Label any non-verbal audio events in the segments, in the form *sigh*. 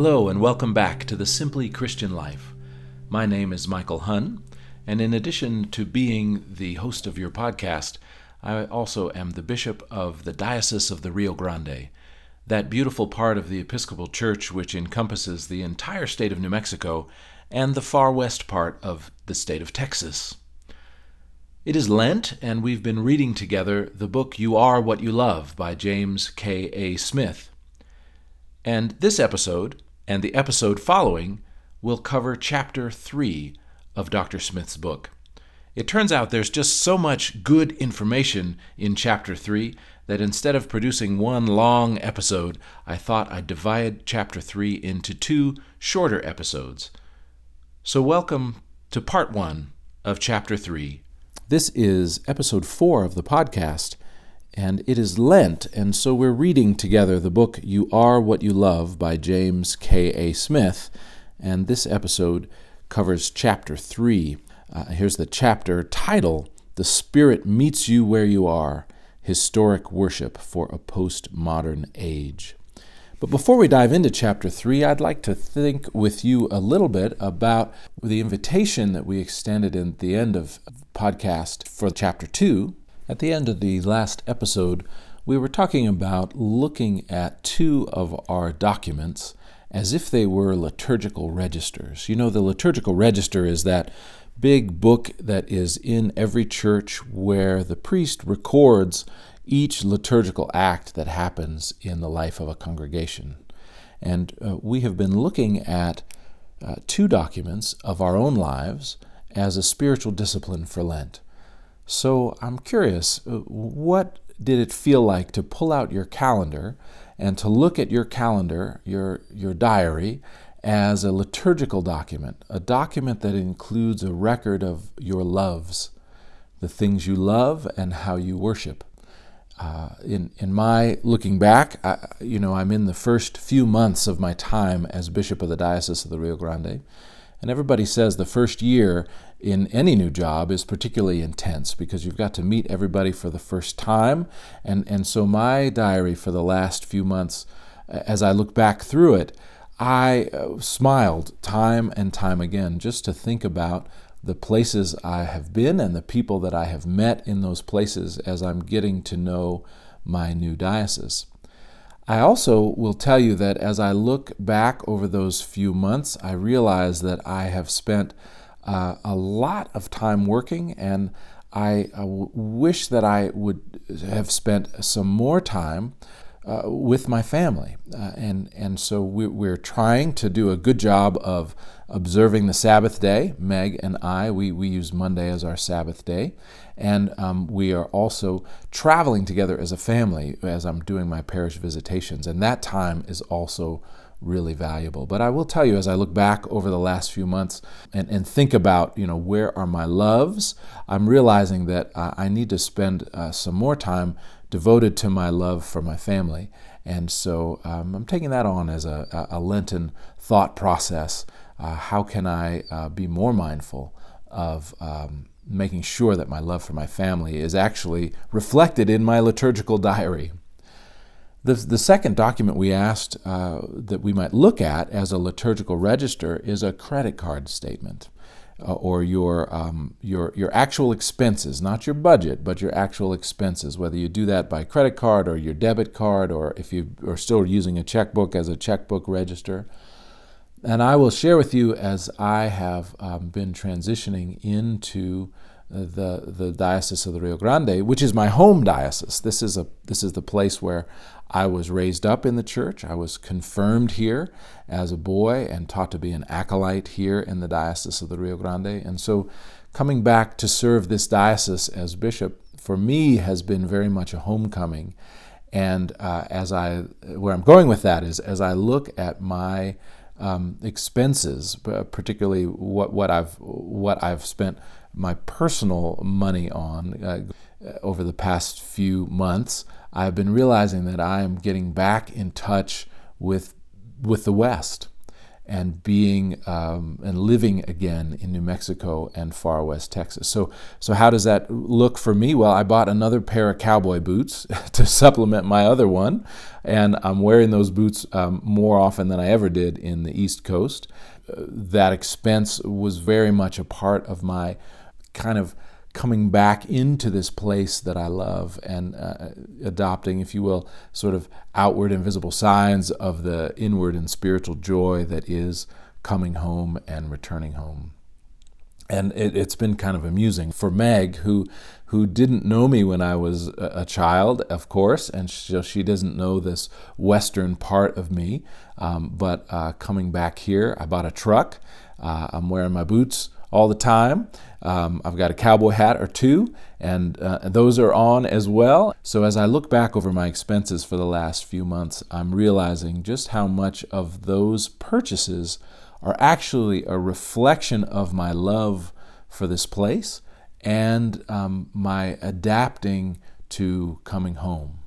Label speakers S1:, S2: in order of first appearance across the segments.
S1: Hello, and welcome back to the Simply Christian Life. My name is Michael Hunn, and in addition to being the host of your podcast, I also am the bishop of the Diocese of the Rio Grande, that beautiful part of the Episcopal Church which encompasses the entire state of New Mexico and the far west part of the state of Texas. It is Lent, and we've been reading together the book You Are What You Love by James K. A. Smith. And this episode, and the episode following, will cover chapter 3 of Dr. Smith's book. It turns out there's just so much good information in chapter 3 that instead of producing one long episode, I thought I'd divide chapter 3 into two shorter episodes. So, welcome to part 1 of chapter 3. This is episode 4 of the podcast, and it is Lent, and so we're reading together the book You Are What You Love by James K. A. Smith, and this episode covers chapter 3. Uh, here's the chapter title The Spirit Meets You Where You Are Historic Worship for a Postmodern Age. But before we dive into chapter 3, I'd like to think with you a little bit about the invitation that we extended at the end of podcast for chapter 2. At the end of the last episode, we were talking about looking at two of our documents as if they were liturgical registers. You know, the liturgical register is that big book that is in every church where the priest records each liturgical act that happens in the life of a congregation. And uh, we have been looking at uh, two documents of our own lives as a spiritual discipline for Lent. So I'm curious, uh, what did it feel like to pull out your calendar and to look at your calendar, your, your diary, as a liturgical document, a document that includes a record of your loves, the things you love, and how you worship. Uh, in in my looking back, I, you know, I'm in the first few months of my time as bishop of the diocese of the Rio Grande, and everybody says the first year in any new job is particularly intense because you've got to meet everybody for the first time, and and so my diary for the last few months, as I look back through it, I uh, smiled time and time again just to think about the places I have been and the people that I have met in those places as I'm getting to know my new diocese. I also will tell you that as I look back over those few months, I realize that I have spent uh, a lot of time working, and I uh, wish that I would have spent some more time uh, with my family. Uh, and, and so we, we're trying to do a good job of observing the Sabbath day. Meg and I, we, we use Monday as our Sabbath day. And um, we are also traveling together as a family as I'm doing my parish visitations. And that time is also really valuable. But I will tell you, as I look back over the last few months and, and think about, you know, where are my loves, I'm realizing that uh, I need to spend uh, some more time devoted to my love for my family. And so um, I'm taking that on as a, a Lenten thought process. Uh, how can I uh, be more mindful of um, making sure that my love for my family is actually reflected in my liturgical diary? The, the second document we asked uh, that we might look at as a liturgical register is a credit card statement uh, or your, um, your, your actual expenses, not your budget, but your actual expenses, whether you do that by credit card or your debit card, or if you are still using a checkbook as a checkbook register. And I will share with you as I have um, been transitioning into the the diocese of the Rio Grande, which is my home diocese. This is a this is the place where I was raised up in the church. I was confirmed here as a boy and taught to be an acolyte here in the diocese of the Rio Grande. And so, coming back to serve this diocese as bishop for me has been very much a homecoming. And uh, as I where I'm going with that is as I look at my um, expenses, particularly what, what I've what I've spent my personal money on uh, over the past few months, I've been realizing that I am getting back in touch with with the West, and being um, and living again in New Mexico and far west Texas. So, so how does that look for me? Well, I bought another pair of cowboy boots *laughs* to supplement my other one, and I'm wearing those boots um, more often than I ever did in the East Coast. Uh, that expense was very much a part of my kind of coming back into this place that I love and uh, adopting, if you will, sort of outward and visible signs of the inward and spiritual joy that is coming home and returning home. And it, has been kind of amusing for Meg, who who didn't know me when I was a, child, of course, and she, she, doesn't know this Western part of me. Um, but uh, coming back here, I bought a truck. Uh, I'm wearing my boots all the time. Um, I've got a cowboy hat or two, and uh, those are on as well. So as I look back over my expenses for the last few months, I'm realizing just how much of those purchases are actually a reflection of my love for this place and um, my adapting to coming home.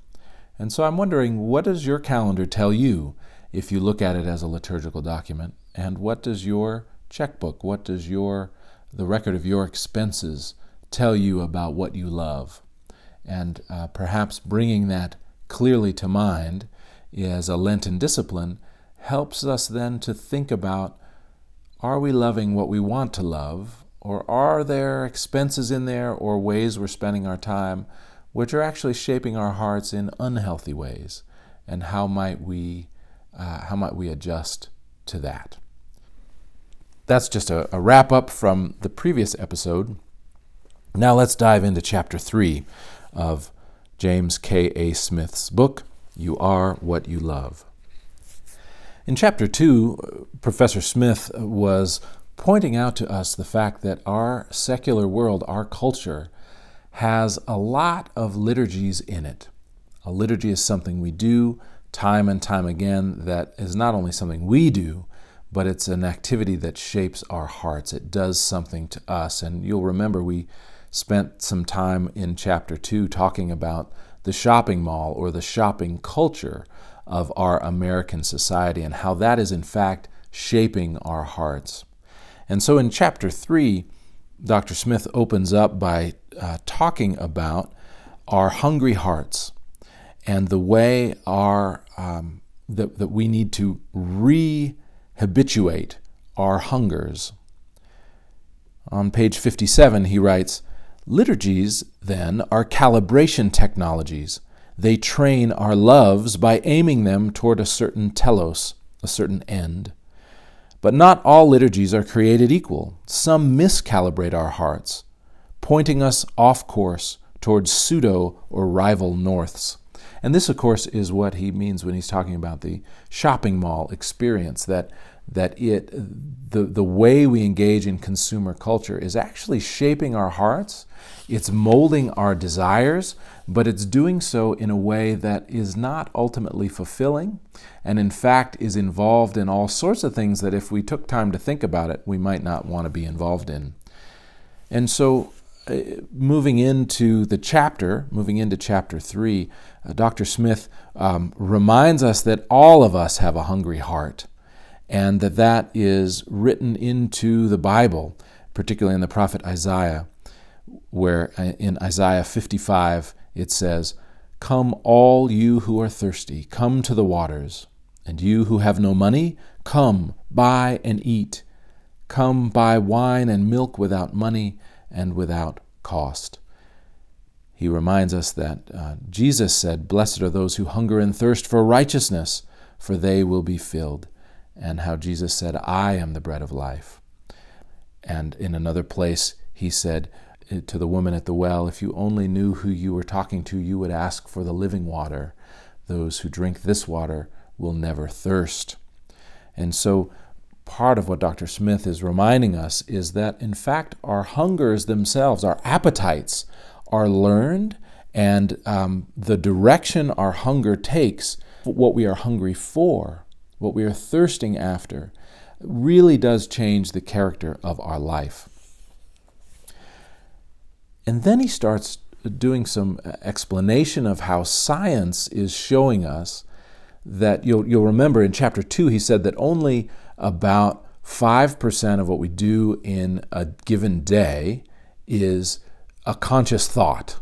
S1: And so I'm wondering, what does your calendar tell you if you look at it as a liturgical document? And what does your checkbook, what does your the record of your expenses tell you about what you love? And uh, perhaps bringing that clearly to mind as a Lenten discipline helps us then to think about are we loving what we want to love, or are there expenses in there or ways we're spending our time which are actually shaping our hearts in unhealthy ways? And how might we, uh, how might we adjust to that? That's just a, a wrap up from the previous episode. Now let's dive into chapter 3 of James K.A. Smith's book, You Are What You Love. In chapter 2, Professor Smith was pointing out to us the fact that our secular world, our culture, has a lot of liturgies in it. A liturgy is something we do time and time again that is not only something we do, but it's an activity that shapes our hearts. It does something to us. And you'll remember we spent some time in chapter 2 talking about the shopping mall or the shopping culture of our American society and how that is, in fact, shaping our hearts. And so in chapter 3, Dr. Smith opens up by uh, talking about our hungry hearts and the way our um, that, that we need to re habituate our hungers. On page 57, he writes Liturgies, then, are calibration technologies. They train our loves by aiming them toward a certain telos, a certain end. But not all liturgies are created equal. Some miscalibrate our hearts, pointing us off course towards pseudo or rival norths. And this, of course, is what he means when he's talking about the shopping mall experience that that it the, the way we engage in consumer culture is actually shaping our hearts it's molding our desires but it's doing so in a way that is not ultimately fulfilling and in fact is involved in all sorts of things that if we took time to think about it we might not want to be involved in. And so uh, moving into the chapter moving into chapter 3 uh, dr smith um, reminds us that all of us have a hungry heart and that that is written into the Bible, particularly in the prophet Isaiah, where uh, in Isaiah 55 it says, Come, all you who are thirsty, come to the waters, and you who have no money, come, buy and eat. Come, buy wine and milk without money and without cost. He reminds us that uh, Jesus said, Blessed are those who hunger and thirst for righteousness, for they will be filled and how Jesus said, I am the bread of life. And in another place, he said eh, to the woman at the well, If you only knew who you were talking to, you would ask for the living water. Those who drink this water will never thirst. And so, part of what Dr. Smith is reminding us is that, in fact, our hungers themselves, our appetites, are learned, and um, the direction our hunger takes, what we are hungry for, what we are thirsting after, really does change the character of our life. And then he starts doing some explanation of how science is showing us that you'll, you'll remember in chapter 2 he said that only about 5% of what we do in a given day is a conscious thought.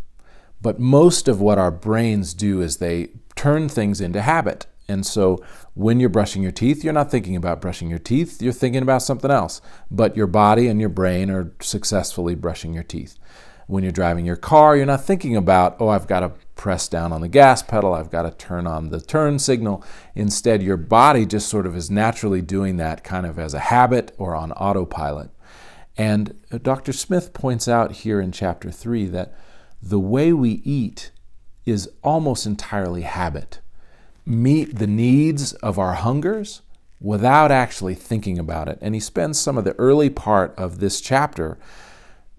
S1: But most of what our brains do is they turn things into habit. And so when you're brushing your teeth, you're not thinking about brushing your teeth, you're thinking about something else. But your body and your brain are successfully brushing your teeth. When you're driving your car, you're not thinking about, oh, I've got to press down on the gas pedal, I've got to turn on the turn signal. Instead, your body just sort of is naturally doing that kind of as a habit or on autopilot. And Dr. Smith points out here in chapter 3 that the way we eat is almost entirely habit. Meet the needs of our hungers without actually thinking about it. And he spends some of the early part of this chapter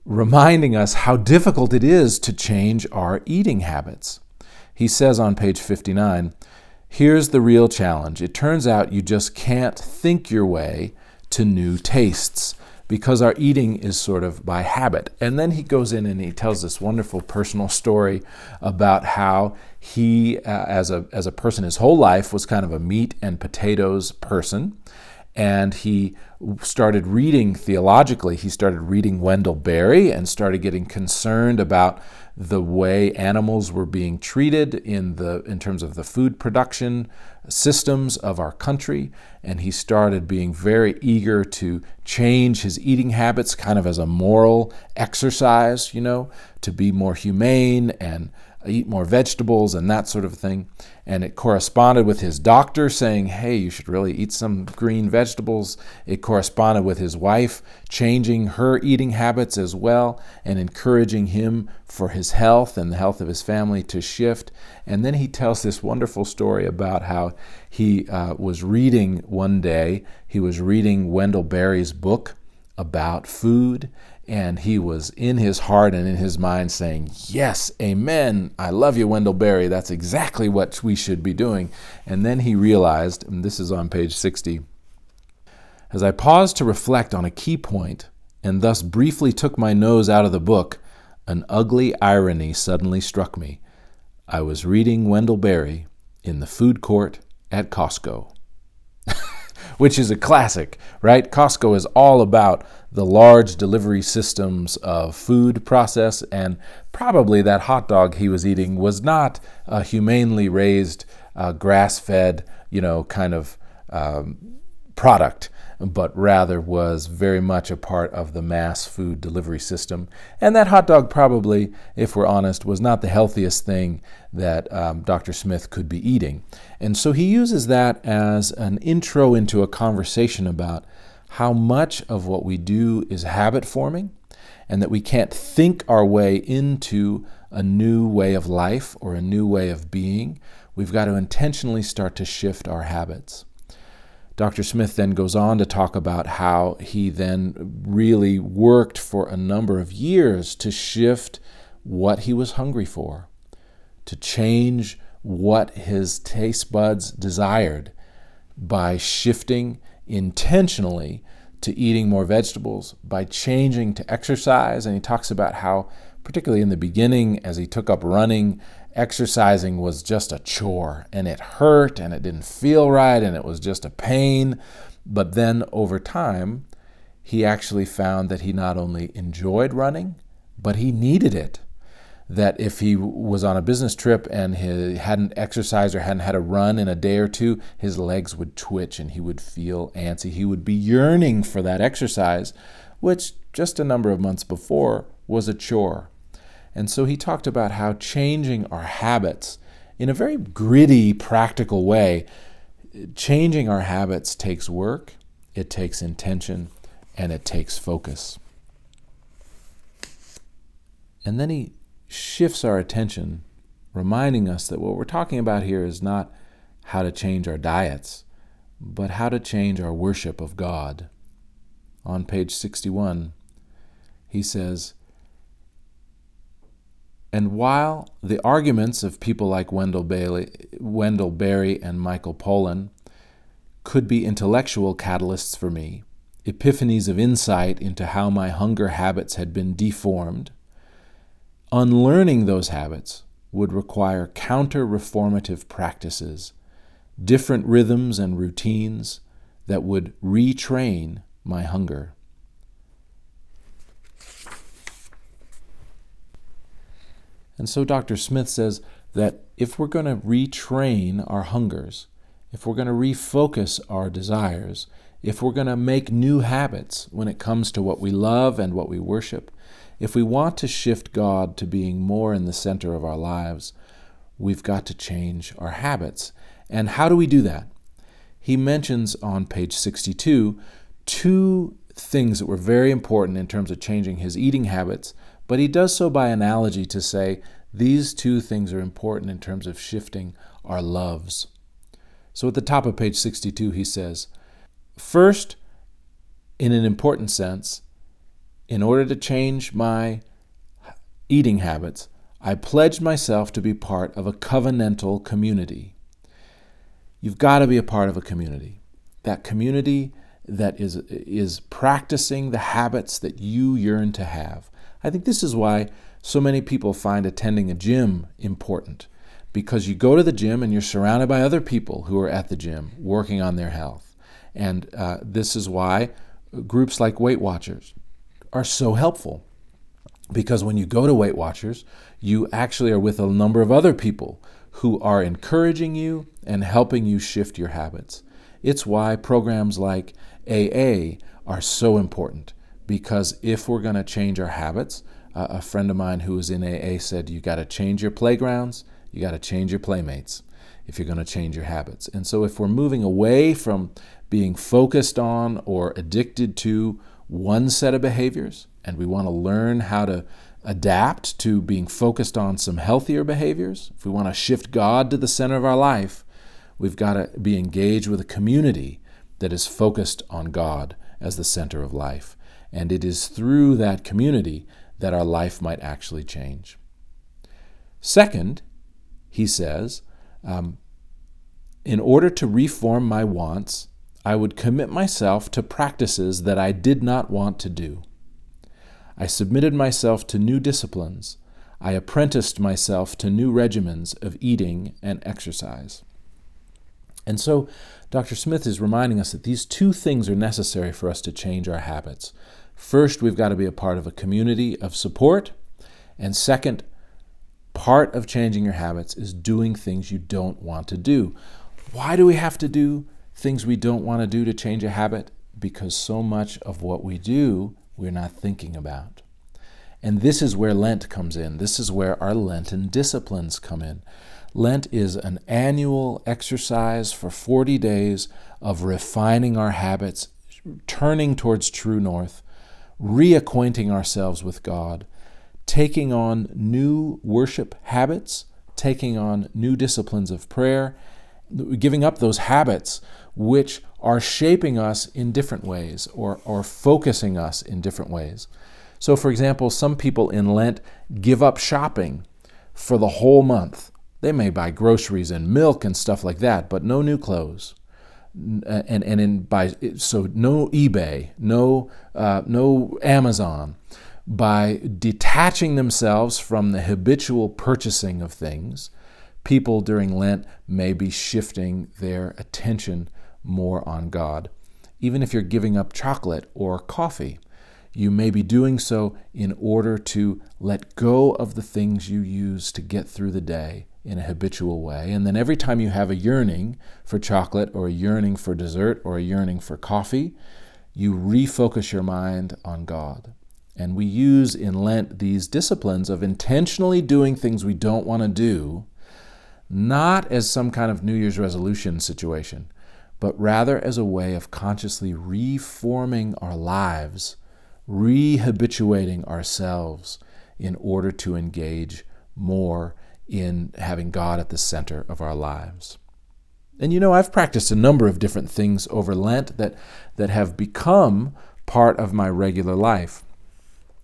S1: reminding us how difficult it is to change our eating habits. He says on page 59 Here's the real challenge. It turns out you just can't think your way to new tastes because our eating is sort of by habit. And then he goes in and he tells this wonderful personal story about how he, uh, as, a, as a person, his whole life was kind of a meat and potatoes person and he started reading theologically. He started reading Wendell Berry and started getting concerned about the way animals were being treated in the in terms of the food production systems of our country and he started being very eager to change his eating habits kind of as a moral exercise you know to be more humane and eat more vegetables and that sort of thing. And it corresponded with his doctor saying, hey, you should really eat some green vegetables. It corresponded with his wife changing her eating habits as well and encouraging him for his health and the health of his family to shift. And then he tells this wonderful story about how he uh, was reading one day, he was reading Wendell Berry's book about food and he was in his heart and in his mind saying, Yes, amen. I love you, Wendell Berry. That's exactly what we should be doing. And then he realized, and this is on page 60, as I paused to reflect on a key point and thus briefly took my nose out of the book, an ugly irony suddenly struck me. I was reading Wendell Berry in the food court at Costco. *laughs* Which is a classic, right? Costco is all about the large delivery systems of food process, and probably that hot dog he was eating was not a humanely raised, uh, grass fed, you know, kind of um, product, but rather was very much a part of the mass food delivery system. And that hot dog, probably, if we're honest, was not the healthiest thing that um, Dr. Smith could be eating. And so he uses that as an intro into a conversation about how much of what we do is habit forming and that we can't think our way into a new way of life or a new way of being. We've got to intentionally start to shift our habits. Dr. Smith then goes on to talk about how he then really worked for a number of years to shift what he was hungry for, to change what his taste buds desired by shifting intentionally to eating more vegetables, by changing to exercise. And he talks about how, particularly in the beginning, as he took up running, exercising was just a chore and it hurt and it didn't feel right and it was just a pain. But then over time, he actually found that he not only enjoyed running, but he needed it that if he was on a business trip and he hadn't exercised or hadn't had a run in a day or two, his legs would twitch and he would feel antsy. He would be yearning for that exercise, which just a number of months before was a chore. And so he talked about how changing our habits in a very gritty, practical way, changing our habits takes work, it takes intention, and it takes focus. And then he shifts our attention, reminding us that what we're talking about here is not how to change our diets, but how to change our worship of God. On page 61, he says, and while the arguments of people like Wendell, Bailey, Wendell Berry and Michael Pollan could be intellectual catalysts for me, epiphanies of insight into how my hunger habits had been deformed, Unlearning those habits would require counter reformative practices, different rhythms and routines that would retrain my hunger. And so Dr. Smith says that if we're going to retrain our hungers, if we're going to refocus our desires, if we're going to make new habits when it comes to what we love and what we worship, if we want to shift God to being more in the center of our lives, we've got to change our habits. And how do we do that? He mentions on page 62 two things that were very important in terms of changing his eating habits, but he does so by analogy to say these two things are important in terms of shifting our loves. So at the top of page 62, he says, First, in an important sense, in order to change my eating habits, I pledged myself to be part of a covenantal community. You've got to be a part of a community. That community that is, is practicing the habits that you yearn to have. I think this is why so many people find attending a gym important because you go to the gym and you're surrounded by other people who are at the gym working on their health. And uh, this is why groups like Weight Watchers are so helpful. Because when you go to Weight Watchers, you actually are with a number of other people who are encouraging you and helping you shift your habits. It's why programs like AA are so important because if we're going to change our habits, uh, a friend of mine who was in AA said, You got to change your playgrounds, you got to change your playmates if you're going to change your habits. And so, if we're moving away from being focused on or addicted to one set of behaviors, and we want to learn how to adapt to being focused on some healthier behaviors, if we want to shift God to the center of our life, we've got to be engaged with a community that is focused on God as the center of life. And it is through that community that our life might actually change. Second, he says, um, in order to reform my wants, I would commit myself to practices that I did not want to do. I submitted myself to new disciplines. I apprenticed myself to new regimens of eating and exercise. And so, Dr. Smith is reminding us that these two things are necessary for us to change our habits. First, we've got to be a part of a community of support. And second, part of changing your habits is doing things you don't want to do. Why do we have to do things we don't want to do to change a habit? Because so much of what we do, we're not thinking about. And this is where Lent comes in. This is where our Lenten disciplines come in. Lent is an annual exercise for 40 days of refining our habits, turning towards true north, reacquainting ourselves with God, taking on new worship habits, taking on new disciplines of prayer, giving up those habits which are shaping us in different ways or, or focusing us in different ways. So, for example, some people in Lent give up shopping for the whole month. They may buy groceries and milk and stuff like that, but no new clothes and and in by so no eBay, no uh, no Amazon, by detaching themselves from the habitual purchasing of things, people during Lent may be shifting their attention more on God. Even if you're giving up chocolate or coffee, you may be doing so in order to let go of the things you use to get through the day in a habitual way. And then every time you have a yearning for chocolate or a yearning for dessert or a yearning for coffee, you refocus your mind on God. And we use in Lent these disciplines of intentionally doing things we don't want to do, not as some kind of New Year's resolution situation, but rather as a way of consciously reforming our lives, rehabituating ourselves in order to engage more in having God at the center of our lives. And you know, I've practiced a number of different things over Lent that, that have become part of my regular life.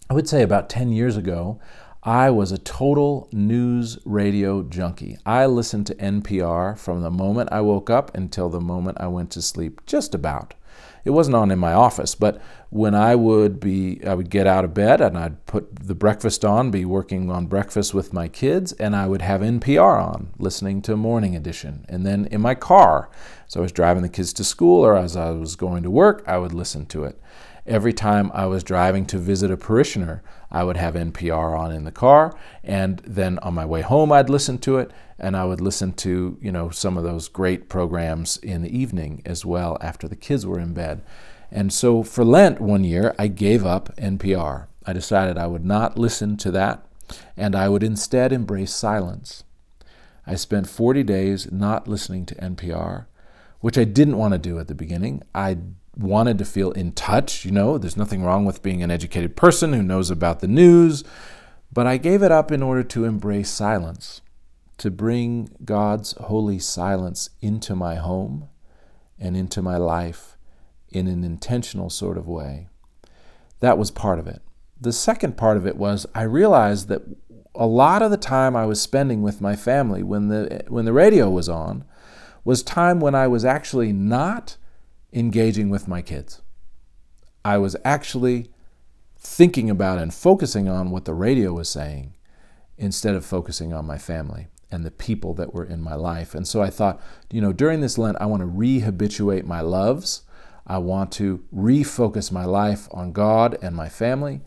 S1: I would say about 10 years ago, I was a total news radio junkie. I listened to NPR from the moment I woke up until the moment I went to sleep, just about. It wasn't on in my office, but when I would be, I would get out of bed and I'd put the breakfast on, be working on breakfast with my kids, and I would have NPR on, listening to Morning Edition. And then in my car, so I was driving the kids to school or as I was going to work, I would listen to it. Every time I was driving to visit a parishioner, I would have NPR on in the car, and then on my way home, I'd listen to it, and I would listen to you know some of those great programs in the evening as well after the kids were in bed. And so for Lent one year, I gave up NPR. I decided I would not listen to that, and I would instead embrace silence. I spent 40 days not listening to NPR, which I didn't want to do at the beginning. I wanted to feel in touch. You know, there's nothing wrong with being an educated person who knows about the news, but I gave it up in order to embrace silence, to bring God's holy silence into my home and into my life in an intentional sort of way. That was part of it. The second part of it was I realized that a lot of the time I was spending with my family when the when the radio was on was time when I was actually not engaging with my kids. I was actually thinking about and focusing on what the radio was saying instead of focusing on my family and the people that were in my life. And so I thought, you know, during this Lent, I want to rehabituate my loves. I want to refocus my life on God and my family.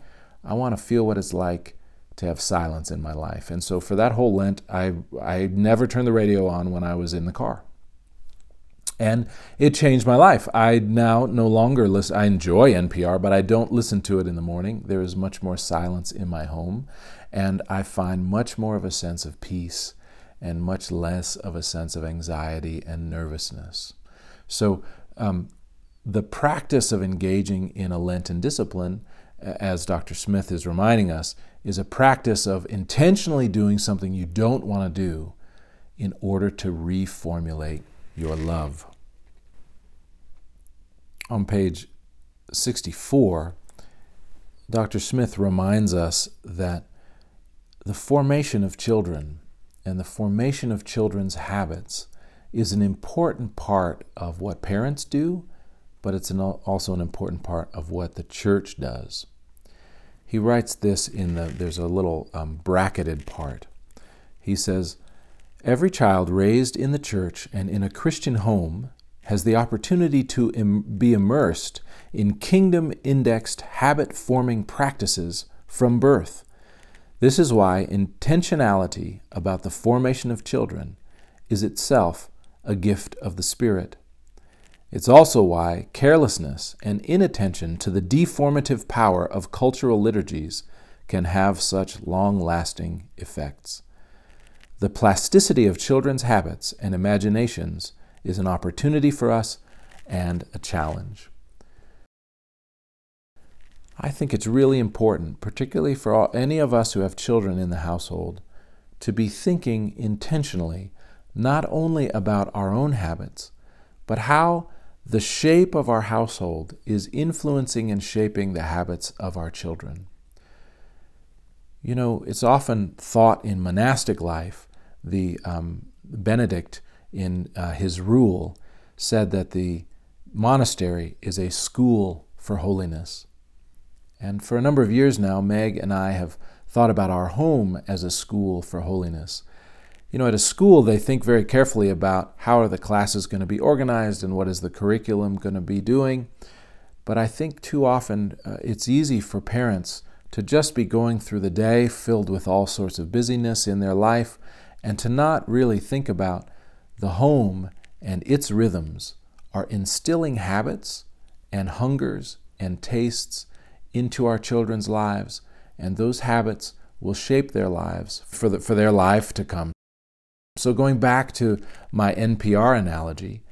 S1: I want to feel what it's like to have silence in my life. And so for that whole Lent, I, I never turned the radio on when I was in the car. And it changed my life. I now no longer listen. I enjoy NPR, but I don't listen to it in the morning. There is much more silence in my home, and I find much more of a sense of peace and much less of a sense of anxiety and nervousness. So, um, the practice of engaging in a Lenten discipline, as Dr. Smith is reminding us, is a practice of intentionally doing something you don't want to do in order to reformulate your love. On page 64, Dr. Smith reminds us that the formation of children and the formation of children's habits is an important part of what parents do, but it's an, also an important part of what the church does. He writes this in the, there's a little um, bracketed part. He says, Every child raised in the church and in a Christian home has the opportunity to Im- be immersed in kingdom indexed habit forming practices from birth. This is why intentionality about the formation of children is itself a gift of the Spirit. It's also why carelessness and inattention to the deformative power of cultural liturgies can have such long lasting effects. The plasticity of children's habits and imaginations is an opportunity for us and a challenge. I think it's really important, particularly for all, any of us who have children in the household, to be thinking intentionally not only about our own habits, but how the shape of our household is influencing and shaping the habits of our children. You know, it's often thought in monastic life, the um, Benedict in uh, his rule, said that the monastery is a school for holiness. And for a number of years now, Meg and I have thought about our home as a school for holiness. You know, at a school, they think very carefully about how are the classes going to be organized and what is the curriculum going to be doing. But I think too often uh, it's easy for parents to just be going through the day filled with all sorts of busyness in their life and to not really think about the home and its rhythms are instilling habits and hungers and tastes into our children's lives, and those habits will shape their lives for, the, for their life to come. So, going back to my NPR analogy,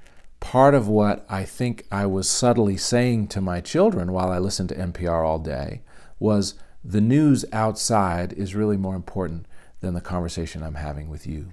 S1: part of what I think I was subtly saying to my children while I listened to NPR all day was the news outside is really more important than the conversation I'm having with you.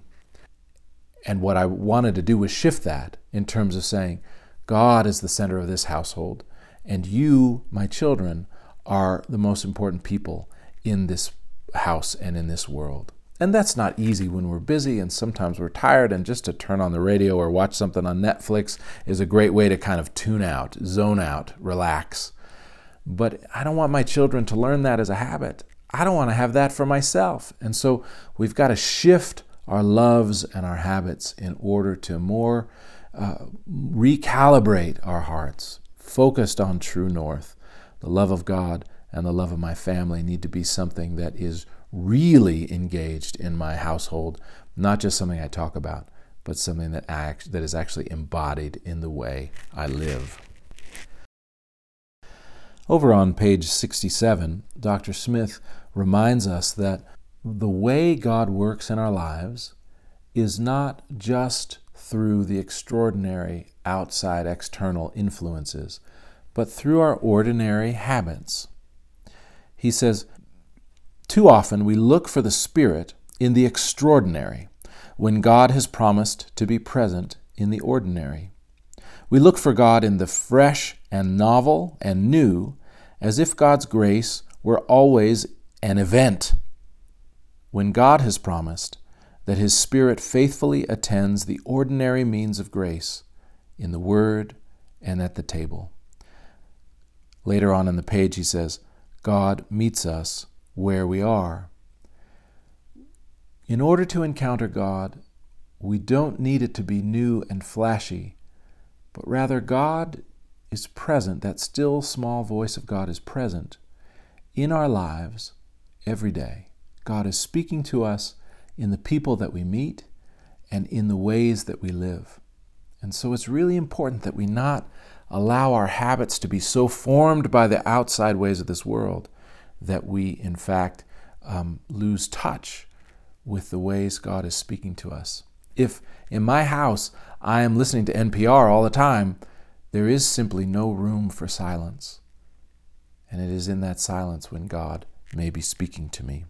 S1: And what I wanted to do was shift that in terms of saying, God is the center of this household, and you, my children, are the most important people in this house and in this world. And that's not easy when we're busy and sometimes we're tired, and just to turn on the radio or watch something on Netflix is a great way to kind of tune out, zone out, relax. But I don't want my children to learn that as a habit. I don't want to have that for myself. And so we've got to shift our loves and our habits in order to more uh, recalibrate our hearts, focused on true north. The love of God and the love of my family need to be something that is really engaged in my household, not just something I talk about, but something that, act, that is actually embodied in the way I live. Over on page 67, Dr. Smith reminds us that the way God works in our lives is not just through the extraordinary outside external influences, but through our ordinary habits. He says, Too often we look for the Spirit in the extraordinary when God has promised to be present in the ordinary. We look for God in the fresh and novel and new, as if God's grace were always an event. When God has promised that His Spirit faithfully attends the ordinary means of grace in the Word and at the table. Later on in the page, he says, God meets us where we are. In order to encounter God, we don't need it to be new and flashy, but rather God is present, that still small voice of God is present in our lives every day. God is speaking to us in the people that we meet and in the ways that we live. And so it's really important that we not allow our habits to be so formed by the outside ways of this world that we, in fact, um, lose touch with the ways God is speaking to us. If in my house I am listening to NPR all the time, there is simply no room for silence. And it is in that silence when God may be speaking to me.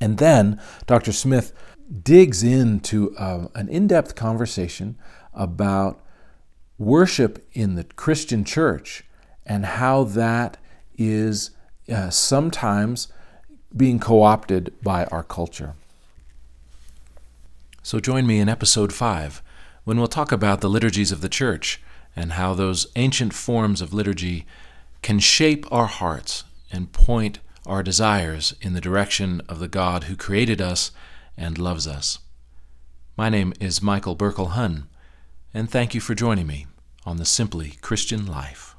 S1: And then Dr. Smith digs into uh, an in depth conversation about worship in the Christian church and how that is uh, sometimes being co opted by our culture. So join me in episode 5 when we'll talk about the liturgies of the church and how those ancient forms of liturgy can shape our hearts and point our desires in the direction of the God who created us and loves us. My name is Michael Buerkel Hunn, and thank you for joining me on the Simply Christian Life.